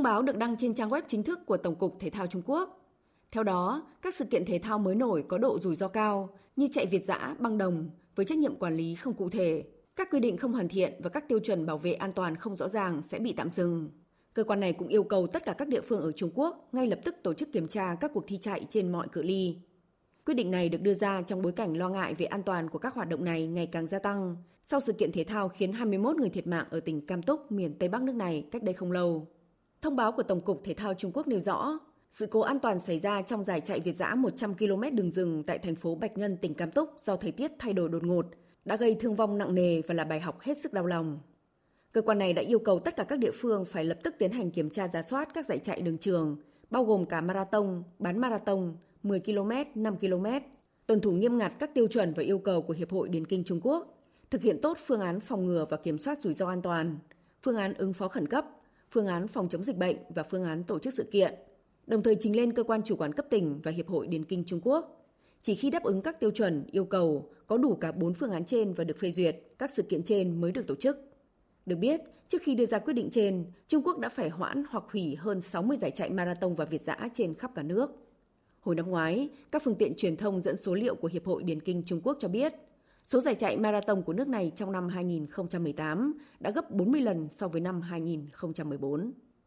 Thông báo được đăng trên trang web chính thức của Tổng cục Thể thao Trung Quốc. Theo đó, các sự kiện thể thao mới nổi có độ rủi ro cao như chạy Việt dã, băng đồng với trách nhiệm quản lý không cụ thể, các quy định không hoàn thiện và các tiêu chuẩn bảo vệ an toàn không rõ ràng sẽ bị tạm dừng. Cơ quan này cũng yêu cầu tất cả các địa phương ở Trung Quốc ngay lập tức tổ chức kiểm tra các cuộc thi chạy trên mọi cự ly. Quyết định này được đưa ra trong bối cảnh lo ngại về an toàn của các hoạt động này ngày càng gia tăng sau sự kiện thể thao khiến 21 người thiệt mạng ở tỉnh Cam Túc, miền Tây Bắc nước này cách đây không lâu. Thông báo của Tổng cục Thể thao Trung Quốc nêu rõ, sự cố an toàn xảy ra trong giải chạy Việt dã 100 km đường rừng tại thành phố Bạch Nhân, tỉnh Cam Túc do thời tiết thay đổi đột ngột, đã gây thương vong nặng nề và là bài học hết sức đau lòng. Cơ quan này đã yêu cầu tất cả các địa phương phải lập tức tiến hành kiểm tra giả soát các giải chạy đường trường, bao gồm cả marathon, bán marathon, 10 km, 5 km, tuân thủ nghiêm ngặt các tiêu chuẩn và yêu cầu của Hiệp hội Điền kinh Trung Quốc, thực hiện tốt phương án phòng ngừa và kiểm soát rủi ro an toàn, phương án ứng phó khẩn cấp, phương án phòng chống dịch bệnh và phương án tổ chức sự kiện, đồng thời trình lên cơ quan chủ quản cấp tỉnh và Hiệp hội Điền kinh Trung Quốc. Chỉ khi đáp ứng các tiêu chuẩn, yêu cầu, có đủ cả 4 phương án trên và được phê duyệt, các sự kiện trên mới được tổ chức. Được biết, trước khi đưa ra quyết định trên, Trung Quốc đã phải hoãn hoặc hủy hơn 60 giải chạy marathon và Việt dã trên khắp cả nước. Hồi năm ngoái, các phương tiện truyền thông dẫn số liệu của Hiệp hội Điền kinh Trung Quốc cho biết, số giải chạy marathon của nước này trong năm 2018 đã gấp 40 lần so với năm 2014.